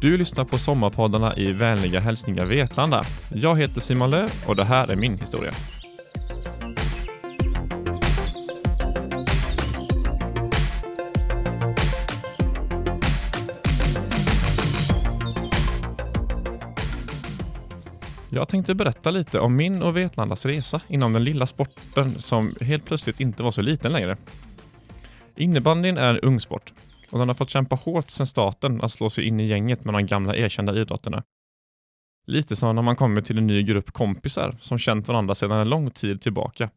Du lyssnar på sommarpoddarna i vänliga hälsningar Vetlanda. Jag heter Simon Löf och det här är min historia. Jag tänkte berätta lite om min och Vetlandas resa inom den lilla sporten som helt plötsligt inte var så liten längre. Innebandyn är en ung sport och han har fått kämpa hårt sedan starten att slå sig in i gänget med de gamla erkända idrotterna. Lite som när man kommer till en ny grupp kompisar som känt varandra sedan en lång tid tillbaka.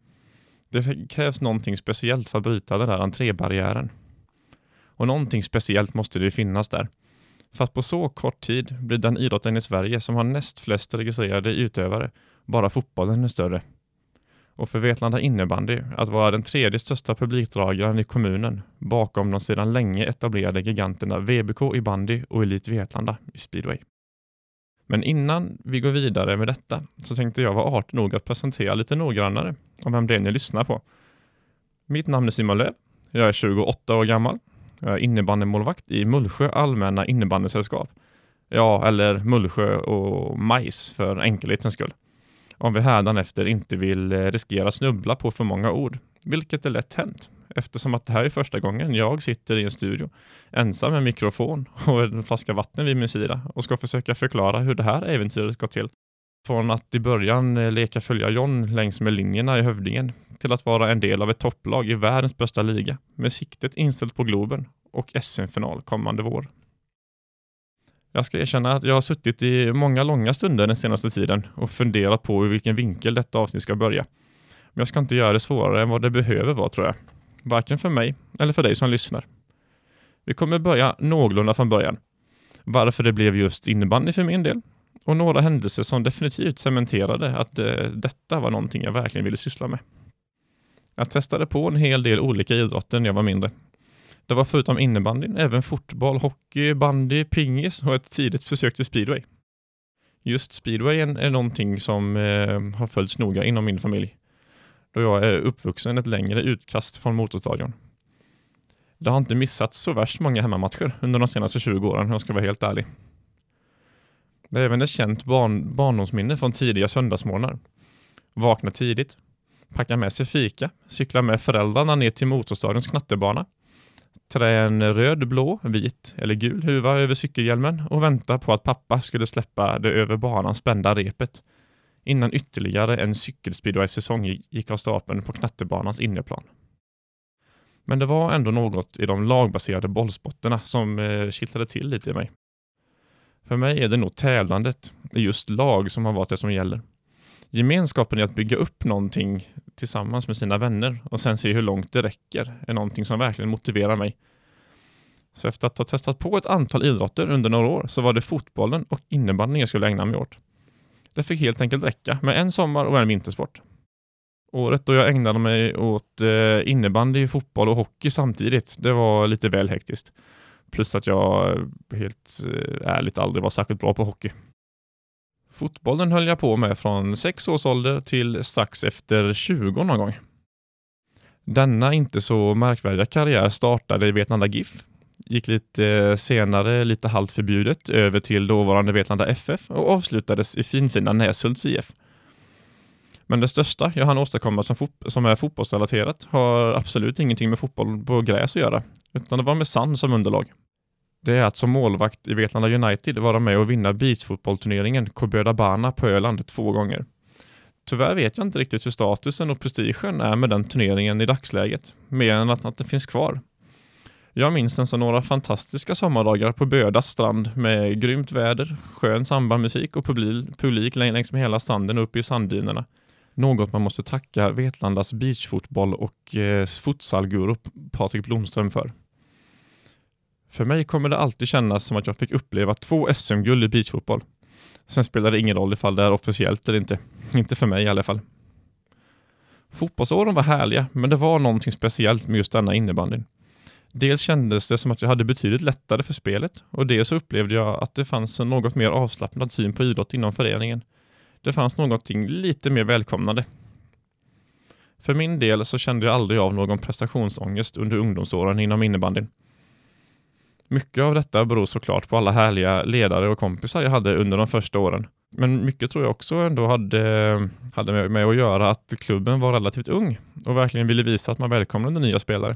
Det krävs någonting speciellt för att bryta den där entrébarriären. Och någonting speciellt måste det ju finnas där. För att på så kort tid blir den idrotten i Sverige som har näst flest registrerade utövare, bara fotbollen är större. Och för Vetlanda innebandy att vara den tredje största publikdragaren i kommunen bakom de sedan länge etablerade giganterna VBK i bandy och Elit Vetlanda i speedway. Men innan vi går vidare med detta så tänkte jag vara art nog att presentera lite noggrannare om vem det är ni lyssnar på. Mitt namn är Simon Löv. Jag är 28 år gammal jag är innebandymålvakt i Mullsjö allmänna innebandysällskap. Ja, eller Mullsjö och Majs för enkelhetens skull. Om vi hädanefter inte vill eh, riskera snubbla på för många ord, vilket är lätt hänt eftersom att det här är första gången jag sitter i en studio ensam med mikrofon och en flaska vatten vid min sida och ska försöka förklara hur det här äventyret gått till. Från att i början eh, leka följa John längs med linjerna i Hövdingen till att vara en del av ett topplag i världens bästa liga med siktet inställt på Globen och SM-final kommande vår. Jag ska erkänna att jag har suttit i många långa stunder den senaste tiden och funderat på i vilken vinkel detta avsnitt ska börja. Men jag ska inte göra det svårare än vad det behöver vara tror jag. Varken för mig eller för dig som lyssnar. Vi kommer börja någorlunda från början. Varför det blev just innebandy för min del och några händelser som definitivt cementerade att eh, detta var någonting jag verkligen ville syssla med. Jag testade på en hel del olika idrotter när jag var mindre. Det var förutom innebandyn även fotboll, hockey, bandy, pingis och ett tidigt försök till speedway. Just speedway är någonting som eh, har följts noga inom min familj, då jag är uppvuxen ett längre utkast från motorstadion. Det har inte missats så värst många hemmamatcher under de senaste 20 åren, om jag ska vara helt ärlig. Det är även ett känt barn, barndomsminne från tidiga söndagsmorgnar. Vakna tidigt, packa med sig fika, cykla med föräldrarna ner till motorstadions knattebana, trä en röd, blå, vit eller gul huva över cykelhjälmen och vänta på att pappa skulle släppa det över banan spända repet innan ytterligare en cykelspeedway-säsong gick av stapeln på knattebanans inneplan. Men det var ändå något i de lagbaserade bollspotterna som eh, kittlade till lite i mig. För mig är det nog tävlandet i just lag som har varit det som gäller. Gemenskapen i att bygga upp någonting tillsammans med sina vänner och sen se hur långt det räcker är någonting som verkligen motiverar mig. Så efter att ha testat på ett antal idrotter under några år så var det fotbollen och innebandyn jag skulle ägna mig åt. Det fick helt enkelt räcka med en sommar och en vintersport. Året då jag ägnade mig åt eh, innebandy, fotboll och hockey samtidigt, det var lite väl hektiskt. Plus att jag eh, helt eh, ärligt aldrig var särskilt bra på hockey. Fotbollen höll jag på med från 6 års ålder till strax efter 20 någon gång. Denna inte så märkvärdiga karriär startade i Vetlanda GIF, gick lite eh, senare, lite halvt förbjudet, över till dåvarande Vetlanda FF och avslutades i finfina Näshults IF. Men det största jag hann åstadkomma som, som är fotbollsrelaterat har absolut ingenting med fotboll på gräs att göra, utan det var med sand som underlag det är att som målvakt i Vetlanda United vara med och vinna beachfotbollturneringen Koböda Bana på Öland två gånger. Tyvärr vet jag inte riktigt hur statusen och prestigen är med den turneringen i dagsläget, mer än att, att den finns kvar. Jag minns den som några fantastiska sommardagar på Bödas strand med grymt väder, skön sambamusik och publik längs med hela stranden upp i sanddynerna. Något man måste tacka Vetlandas beachfotboll och eh, futsalguru Patrik Blomström för. För mig kommer det alltid kännas som att jag fick uppleva två SM-guld i beachfotboll. Sen spelar det ingen roll ifall det är officiellt eller inte. Inte för mig i alla fall. Fotbollsåren var härliga, men det var någonting speciellt med just denna innebandyn. Dels kändes det som att jag hade betydligt lättare för spelet och dels så upplevde jag att det fanns en något mer avslappnad syn på idrott inom föreningen. Det fanns någonting lite mer välkomnande. För min del så kände jag aldrig av någon prestationsångest under ungdomsåren inom innebandyn. Mycket av detta beror såklart på alla härliga ledare och kompisar jag hade under de första åren. Men mycket tror jag också ändå hade, hade med att göra att klubben var relativt ung och verkligen ville visa att man välkomnade nya spelare.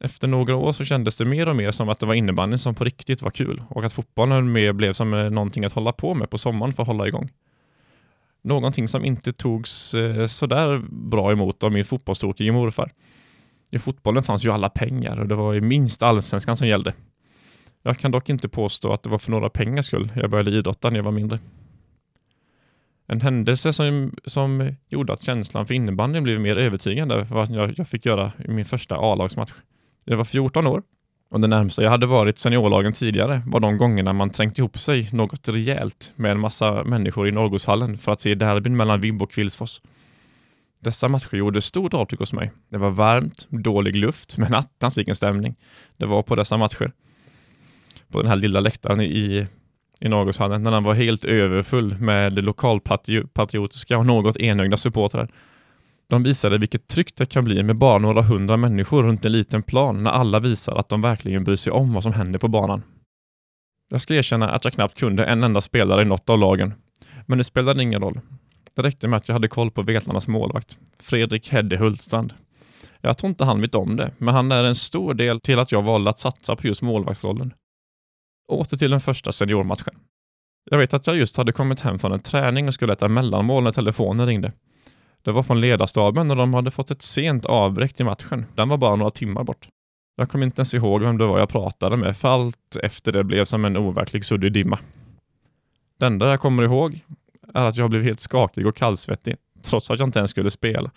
Efter några år så kändes det mer och mer som att det var innebandyn som på riktigt var kul och att fotbollen mer blev som eh, någonting att hålla på med på sommaren för att hålla igång. Någonting som inte togs eh, sådär bra emot av min fotbollstokige morfar. I fotbollen fanns ju alla pengar och det var ju minst allsvenskan som gällde. Jag kan dock inte påstå att det var för några pengars skull jag började idrotta när jag var mindre. En händelse som, som gjorde att känslan för innebandyn blev mer övertygande var att jag, jag fick göra min första A-lagsmatch. Jag var 14 år och det närmsta jag hade varit seniorlagen tidigare var de gångerna man trängt ihop sig något rejält med en massa människor i Norrgårdshallen för att se derbyn mellan Vibb och Kvillsfors. Dessa matcher gjorde stort avtryck hos mig. Det var varmt, dålig luft, men attans vilken stämning det var på dessa matcher. På den här lilla läktaren i, i Norrgårdshallen, när den var helt överfull med lokalpatriotiska och något enögda supportrar. De visade vilket tryck det kan bli med bara några hundra människor runt en liten plan när alla visar att de verkligen bryr sig om vad som händer på banan. Jag ska erkänna att jag knappt kunde en enda spelare i något av lagen, men det spelade ingen roll. Det räckte med att jag hade koll på Vetlandas målvakt, Fredrik Hedde Hultstrand. Jag tror inte han vet om det, men han är en stor del till att jag valde att satsa på just målvaktsrollen. Åter till den första seniormatchen. Jag vet att jag just hade kommit hem från en träning och skulle äta mellanmål när telefonen ringde. Det var från ledarstaben och de hade fått ett sent avbräck till matchen. Den var bara några timmar bort. Jag kommer inte ens ihåg vem det var jag pratade med, för allt efter det blev som en overklig suddig dimma. Det enda jag kommer ihåg är att jag blev helt skakig och kallsvettig, trots att jag inte ens skulle spela.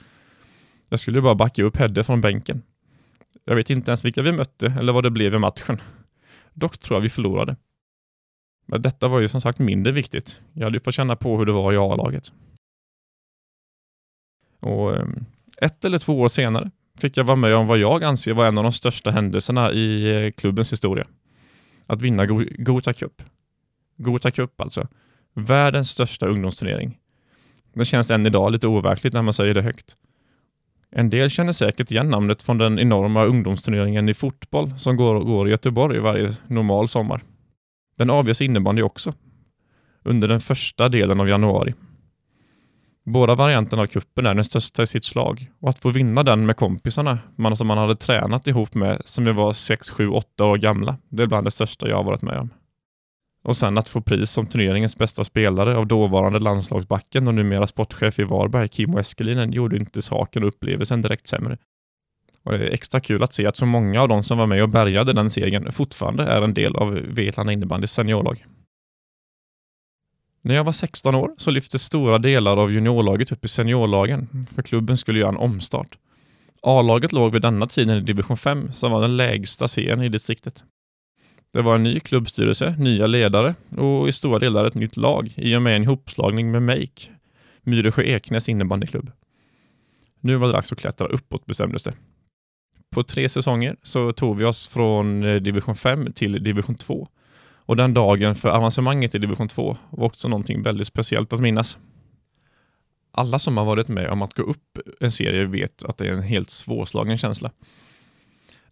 Jag skulle bara backa upp Hedde från bänken. Jag vet inte ens vilka vi mötte eller vad det blev i matchen. Dock tror jag vi förlorade. Men detta var ju som sagt mindre viktigt. Jag hade ju fått känna på hur det var i A-laget. Och ehm, ett eller två år senare fick jag vara med om vad jag anser var en av de största händelserna i eh, klubbens historia. Att vinna Gota Cup. Gota Cup alltså. Världens största ungdomsturnering. Det känns än idag lite overkligt när man säger det högt. En del känner säkert igen namnet från den enorma ungdomsturneringen i fotboll som går, går i Göteborg varje normal sommar. Den avgörs innebandy också. Under den första delen av januari. Båda varianterna av kuppen är den största i sitt slag och att få vinna den med kompisarna man, som man hade tränat ihop med som vi var 6, 7, 8 år gamla. Det är bland det största jag har varit med om. Och sen att få pris som turneringens bästa spelare av dåvarande landslagsbacken och numera sportchef i Varberg, Kim Eskelinen, gjorde inte saken och upplevelsen direkt sämre. Och det är extra kul att se att så många av de som var med och bärgade den segern fortfarande är en del av Vetlanda innebandys seniorlag. När jag var 16 år så lyftes stora delar av juniorlaget upp i seniorlagen, för klubben skulle göra en omstart. A-laget låg vid denna tiden i division 5, som var den lägsta serien i distriktet. Det var en ny klubbstyrelse, nya ledare och i stora delar ett nytt lag i och med en ihopslagning med Make, Myresjö Eknäs innebandyklubb. Nu var det dags att klättra uppåt bestämdes det. På tre säsonger så tog vi oss från eh, division 5 till division 2 och den dagen för avancemanget i division 2 var också någonting väldigt speciellt att minnas. Alla som har varit med om att gå upp en serie vet att det är en helt svårslagen känsla.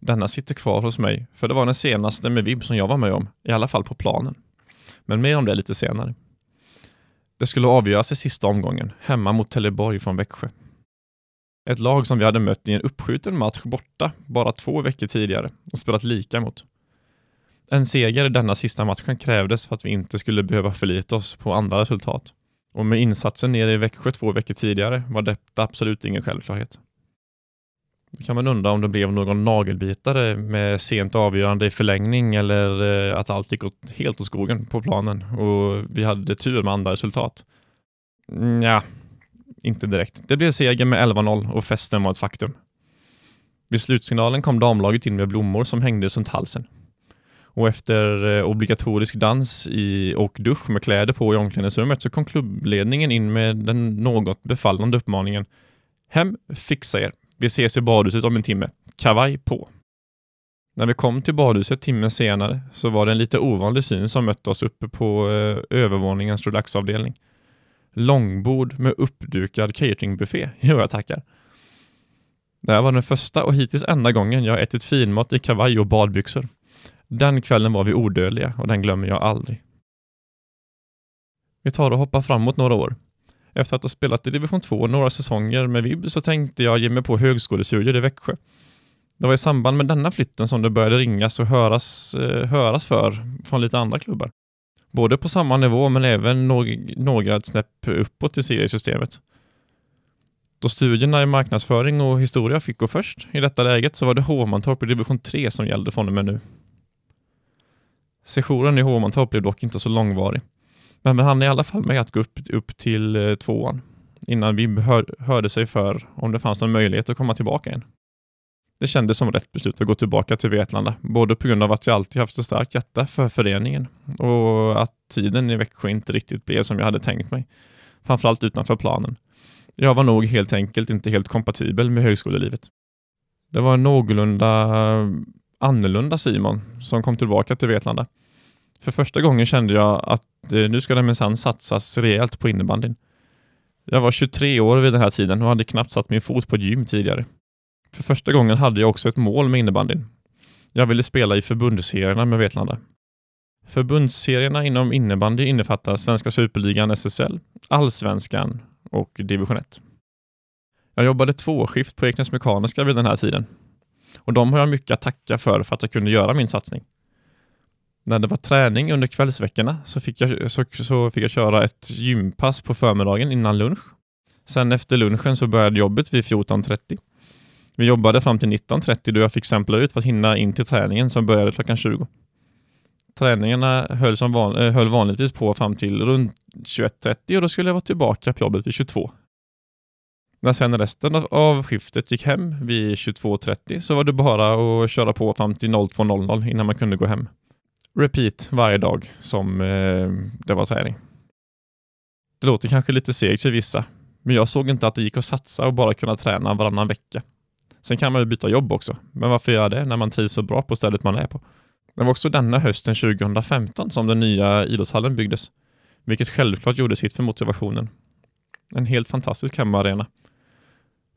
Denna sitter kvar hos mig, för det var den senaste med vibb som jag var med om, i alla fall på planen. Men mer om det lite senare. Det skulle avgöras i sista omgången, hemma mot Teleborg från Växjö. Ett lag som vi hade mött i en uppskjuten match borta bara två veckor tidigare och spelat lika mot. En seger i denna sista matchen krävdes för att vi inte skulle behöva förlita oss på andra resultat. Och med insatsen nere i Växjö två veckor tidigare var detta absolut ingen självklarhet. Kan man undra om det blev någon nagelbitare med sent avgörande i förlängning eller eh, att allt gick åt, helt åt skogen på planen och vi hade tur med andra resultat. Ja, inte direkt. Det blev seger med 11-0 och festen var ett faktum. Vid slutsignalen kom damlaget in med blommor som hängdes runt halsen. Och efter eh, obligatorisk dans i, och dusch med kläder på i omklädningsrummet så kom klubbledningen in med den något befallande uppmaningen Hem, fixa er. Vi ses i badhuset om en timme. Kavaj på. När vi kom till badhuset timmen senare så var det en lite ovanlig syn som mötte oss uppe på eh, övervåningens relaxavdelning. Långbord med uppdukad cateringbuffé. Jo, jag tackar. Det här var den första och hittills enda gången jag ätit finmat i kavaj och badbyxor. Den kvällen var vi odödliga och den glömmer jag aldrig. Vi tar och hoppar framåt några år. Efter att ha spelat i division 2 några säsonger med VIB så tänkte jag ge mig på högskolestudier i Växjö. Det var i samband med denna flytten som det började ringas och höras, eh, höras för från lite andra klubbar. Både på samma nivå men även några snäpp uppåt i seriesystemet. Då studierna i marknadsföring och historia fick gå först i detta läget så var det Hovmantorp i division 3 som gällde från och med nu. Sessionen i Hovmantorp blev dock inte så långvarig. Men vi hann i alla fall med att gå upp, upp till eh, tvåan innan vi hör, hörde sig för om det fanns någon möjlighet att komma tillbaka igen. Det kändes som rätt beslut att gå tillbaka till Vetlanda, både på grund av att jag alltid haft ett starkt hjärta för föreningen och att tiden i Växjö inte riktigt blev som jag hade tänkt mig, framförallt utanför planen. Jag var nog helt enkelt inte helt kompatibel med högskolelivet. Det var en någorlunda annorlunda Simon som kom tillbaka till Vetlanda. För första gången kände jag att eh, nu ska det minsann satsas rejält på innebandyn. Jag var 23 år vid den här tiden och hade knappt satt min fot på ett gym tidigare. För första gången hade jag också ett mål med innebandyn. Jag ville spela i förbundsserierna med Vetlanda. Förbundsserierna inom innebandy innefattar Svenska Superligan SSL, Allsvenskan och Division 1. Jag jobbade tvåskift på Eknäs Mekaniska vid den här tiden och de har jag mycket att tacka för för att jag kunde göra min satsning. När det var träning under kvällsveckorna så fick jag, så, så fick jag köra ett gympass på förmiddagen innan lunch. Sen efter lunchen så började jobbet vid 14.30. Vi jobbade fram till 19.30 då jag fick sampla ut för att hinna in till träningen som började klockan 20. Träningarna höll, som van, eh, höll vanligtvis på fram till runt 21.30 och då skulle jag vara tillbaka på jobbet vid 22. När sen resten av skiftet gick hem vid 22.30 så var det bara att köra på fram till 02.00 innan man kunde gå hem. Repeat varje dag som eh, det var träning. Det låter kanske lite segt för vissa, men jag såg inte att det gick att satsa och bara kunna träna varannan vecka. Sen kan man ju byta jobb också, men varför göra det när man trivs så bra på stället man är på? Det var också denna hösten 2015 som den nya idrottshallen byggdes, vilket självklart gjorde sitt för motivationen. En helt fantastisk hemmaarena.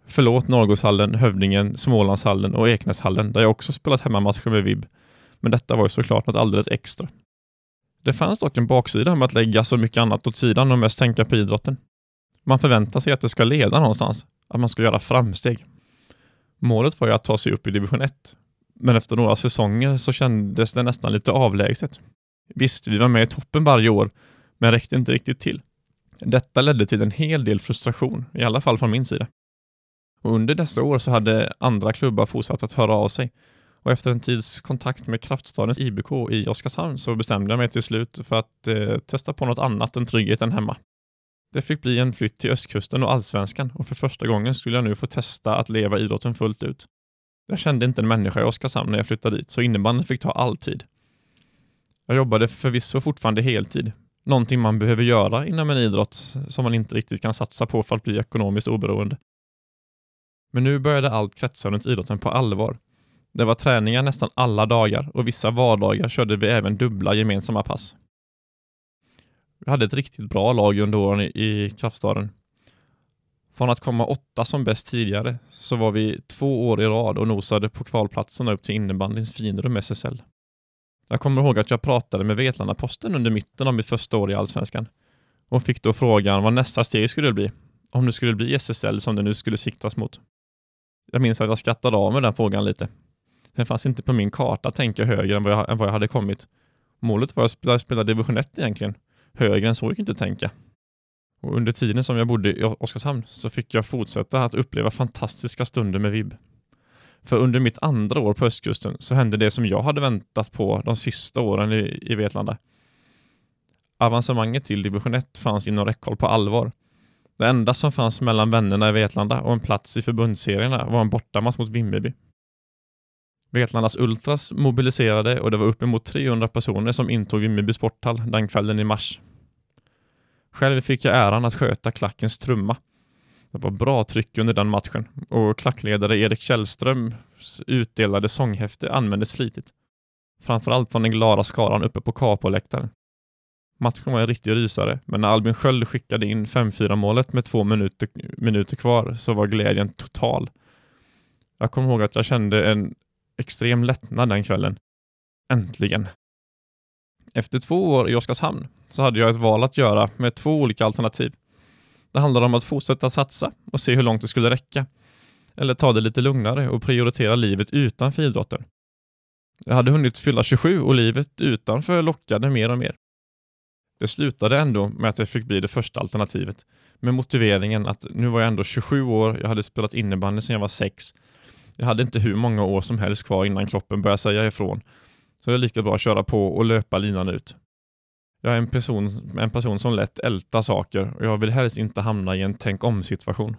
Förlåt Norrgårdshallen, Hövdingen, Smålandshallen och Eknäshallen där jag också spelat hemmamatcher med VIB. Men detta var ju såklart något alldeles extra. Det fanns dock en baksida med att lägga så mycket annat åt sidan och mest tänka på idrotten. Man förväntar sig att det ska leda någonstans, att man ska göra framsteg. Målet var ju att ta sig upp i division 1, men efter några säsonger så kändes det nästan lite avlägset. Visst, vi var med i toppen varje år, men räckte inte riktigt till. Detta ledde till en hel del frustration, i alla fall från min sida. Och under dessa år så hade andra klubbar fortsatt att höra av sig och efter en tids kontakt med kraftstadens IBK i Oskarshamn så bestämde jag mig till slut för att eh, testa på något annat än tryggheten hemma. Det fick bli en flytt till östkusten och allsvenskan och för första gången skulle jag nu få testa att leva idrotten fullt ut. Jag kände inte en människa i Oskarshamn när jag flyttade dit, så innebandyn fick ta all tid. Jag jobbade förvisso fortfarande heltid, någonting man behöver göra inom en idrott som man inte riktigt kan satsa på för att bli ekonomiskt oberoende. Men nu började allt kretsa runt idrotten på allvar. Det var träningar nästan alla dagar och vissa vardagar körde vi även dubbla gemensamma pass. Vi hade ett riktigt bra lag under åren i, kraftstaden. Från att komma åtta som bäst tidigare så var vi två år i rad och nosade på kvalplatserna upp till innebandyns finrum SSL. Jag kommer ihåg att jag pratade med Vetlanda-Posten under mitten av mitt första år i Allsvenskan och fick då frågan vad nästa steg skulle bli, om det skulle bli SSL som det nu skulle siktas mot. Jag minns att jag skrattade av med den frågan lite. Den fanns inte på min karta att tänka högre än vad jag, än vad jag hade kommit. Målet var att spela, spela division 1 egentligen. Högre än så gick inte att tänka. Och under tiden som jag bodde i Oskarshamn så fick jag fortsätta att uppleva fantastiska stunder med VIB. För under mitt andra år på östkusten så hände det som jag hade väntat på de sista åren i, i Vetlanda. Avancemanget till division 1 fanns inom räckhåll på allvar. Det enda som fanns mellan vännerna i Vetlanda och en plats i förbundsserierna var en bortamatch mot Vimmerby. Vetlandas Ultras mobiliserade och det var uppemot 300 personer som intog Vimmerby sporthall den kvällen i mars. Själv fick jag äran att sköta klackens trumma. Det var bra tryck under den matchen och klackledare Erik Källströms utdelade sånghäfte användes flitigt. Framförallt från den glada skaran uppe på Capo-läktaren. Matchen var en riktig rysare, men när Albin Sköld skickade in 5-4 målet med två minuter, minuter kvar så var glädjen total. Jag kommer ihåg att jag kände en extrem lättnad den kvällen. Äntligen. Efter två år i Oskarshamn så hade jag ett val att göra med två olika alternativ. Det handlade om att fortsätta satsa och se hur långt det skulle räcka. Eller ta det lite lugnare och prioritera livet utanför idrotten. Jag hade hunnit fylla 27 och livet utanför lockade mer och mer. Det slutade ändå med att jag fick bli det första alternativet med motiveringen att nu var jag ändå 27 år, jag hade spelat innebandy sedan jag var 6. Jag hade inte hur många år som helst kvar innan kroppen började säga ifrån. Så det är lika bra att köra på och löpa linan ut. Jag är en person, en person som lätt ältar saker och jag vill helst inte hamna i en tänk om situation.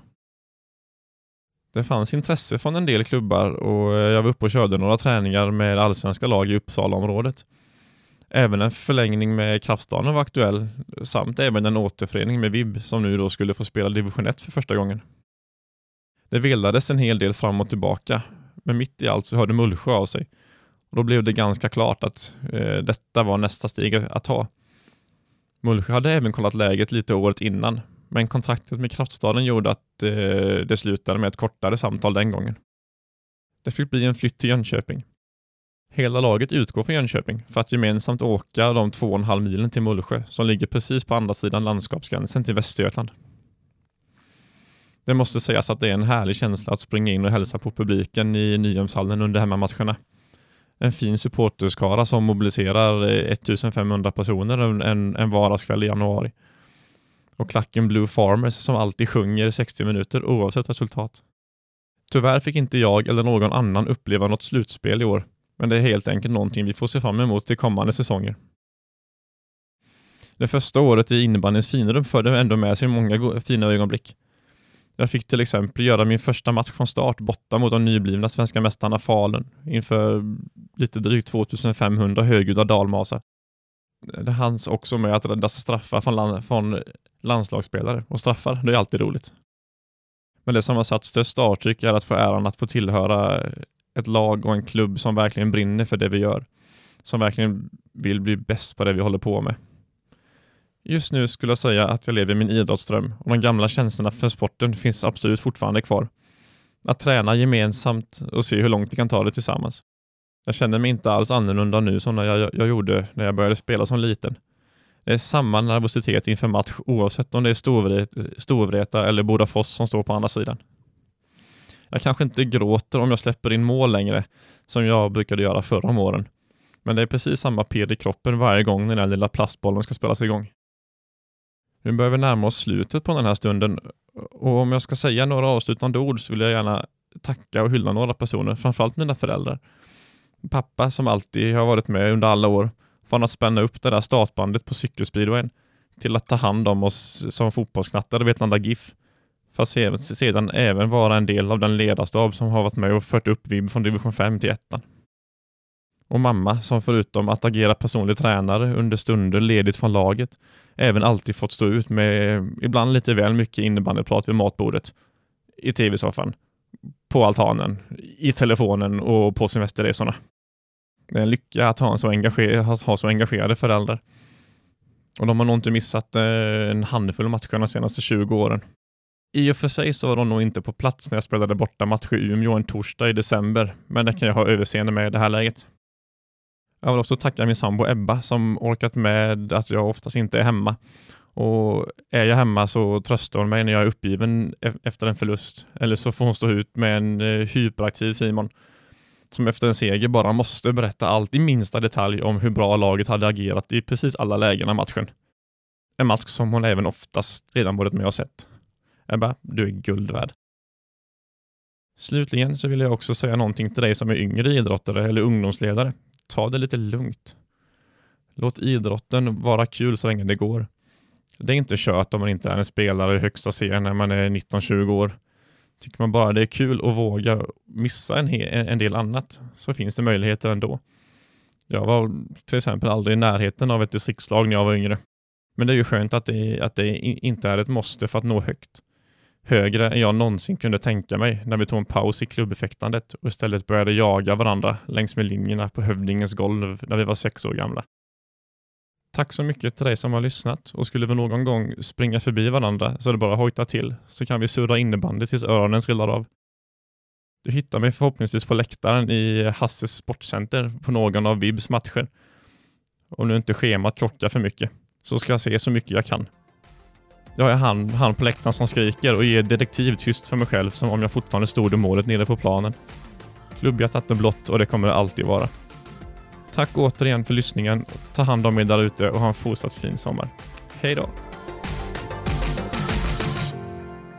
Det fanns intresse från en del klubbar och jag var uppe och körde några träningar med allsvenska lag i Uppsalaområdet. Även en förlängning med Kraftstaden var aktuell samt även en återförening med VIB som nu då skulle få spela division 1 för första gången. Det velades en hel del fram och tillbaka, men mitt i allt så hörde Mullsjö av sig. Och då blev det ganska klart att eh, detta var nästa steg att ta. Mullsjö hade även kollat läget lite året innan, men kontraktet med Kraftstaden gjorde att eh, det slutade med ett kortare samtal den gången. Det fick bli en flytt till Jönköping. Hela laget utgår från Jönköping för att gemensamt åka de två och en halv milen till Mullsjö som ligger precis på andra sidan landskapsgränsen till Västergötland. Det måste sägas att det är en härlig känsla att springa in och hälsa på publiken i Nyhemshallen under hemmamatcherna. En fin supporterskara som mobiliserar 1500 personer en, en vardagskväll i januari. Och klacken Blue Farmers som alltid sjunger 60 minuter oavsett resultat. Tyvärr fick inte jag eller någon annan uppleva något slutspel i år men det är helt enkelt någonting vi får se fram emot till kommande säsonger. Det första året i innebandyns finrum förde ändå med sig många fina ögonblick. Jag fick till exempel göra min första match från start borta mot de nyblivna svenska mästarna Falun inför lite drygt 2500 högljudda dalmasar. Det hanns också med att rädda straffar från, land, från landslagsspelare och straffar, det är alltid roligt. Men det som har satt störst avtryck är att få äran att få tillhöra ett lag och en klubb som verkligen brinner för det vi gör. Som verkligen vill bli bäst på det vi håller på med. Just nu skulle jag säga att jag lever min idrottsdröm och de gamla känslorna för sporten finns absolut fortfarande kvar. Att träna gemensamt och se hur långt vi kan ta det tillsammans. Jag känner mig inte alls annorlunda nu som när jag, jag gjorde när jag började spela som liten. Det är samma nervositet inför match oavsett om det är Storvreta, Storvreta eller Bodafors som står på andra sidan. Jag kanske inte gråter om jag släpper in mål längre, som jag brukade göra förra om åren. Men det är precis samma pirr i kroppen varje gång den där lilla plastbollen ska spelas igång. Nu börjar vi närma oss slutet på den här stunden och om jag ska säga några avslutande ord så vill jag gärna tacka och hylla några personer, framförallt mina föräldrar. Pappa som alltid har varit med under alla år, från att spänna upp det där startbandet på cykelspeedwayen till att ta hand om oss som fotbollsknattar i Vetlanda GIF för att sedan även vara en del av den ledarstab som har varit med och fört upp VIB från division 5 till 1. Och mamma som förutom att agera personlig tränare under stunder ledigt från laget även alltid fått stå ut med ibland lite väl mycket innebandyprat vid matbordet, i tv-soffan, på altanen, i telefonen och på semesterresorna. Det är en lycka att ha, en så, engager att ha så engagerade föräldrar. Och de har nog inte missat eh, en handfull matcher de senaste 20 åren. I och för sig så var de nog inte på plats när jag spelade borta match i Umeå en torsdag i december, men det kan jag ha överseende med i det här läget. Jag vill också tacka min sambo Ebba som orkat med att jag oftast inte är hemma. Och är jag hemma så tröstar hon mig när jag är uppgiven efter en förlust. Eller så får hon stå ut med en eh, hyperaktiv Simon som efter en seger bara måste berätta allt i minsta detalj om hur bra laget hade agerat i precis alla lägen av matchen. En match som hon även oftast redan varit med och sett. Ebba, du är guld värd. Slutligen så vill jag också säga någonting till dig som är yngre idrottare eller ungdomsledare. Ta det lite lugnt. Låt idrotten vara kul så länge det går. Det är inte kört om man inte är en spelare i högsta serien när man är 19-20 år. Tycker man bara det är kul och våga missa en, en del annat så finns det möjligheter ändå. Jag var till exempel aldrig i närheten av ett distriktslag när jag var yngre. Men det är ju skönt att det, att det inte är ett måste för att nå högt högre än jag någonsin kunde tänka mig när vi tog en paus i klubbfäktandet och istället började jaga varandra längs med linjerna på Hövdingens golv när vi var sex år gamla. Tack så mycket till dig som har lyssnat och skulle vi någon gång springa förbi varandra så är det bara att hojta till så kan vi surra innebandy tills öronen trillar av. Du hittar mig förhoppningsvis på läktaren i Hasses sportcenter på någon av Vibs matcher. Om nu inte schemat krockar för mycket, så ska jag se så mycket jag kan. Jag han, han på läktaren som skriker och ger detektiv tyst för mig själv som om jag fortfarande stod i målet nere på planen. Klubbhjärtat är blått och det kommer det alltid vara. Tack återigen för lyssningen. Ta hand om er där ute och ha en fortsatt fin sommar. Hej då!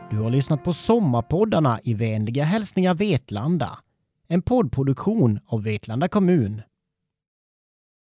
Du har lyssnat på Sommarpoddarna i vänliga hälsningar Vetlanda. En poddproduktion av Vetlanda kommun.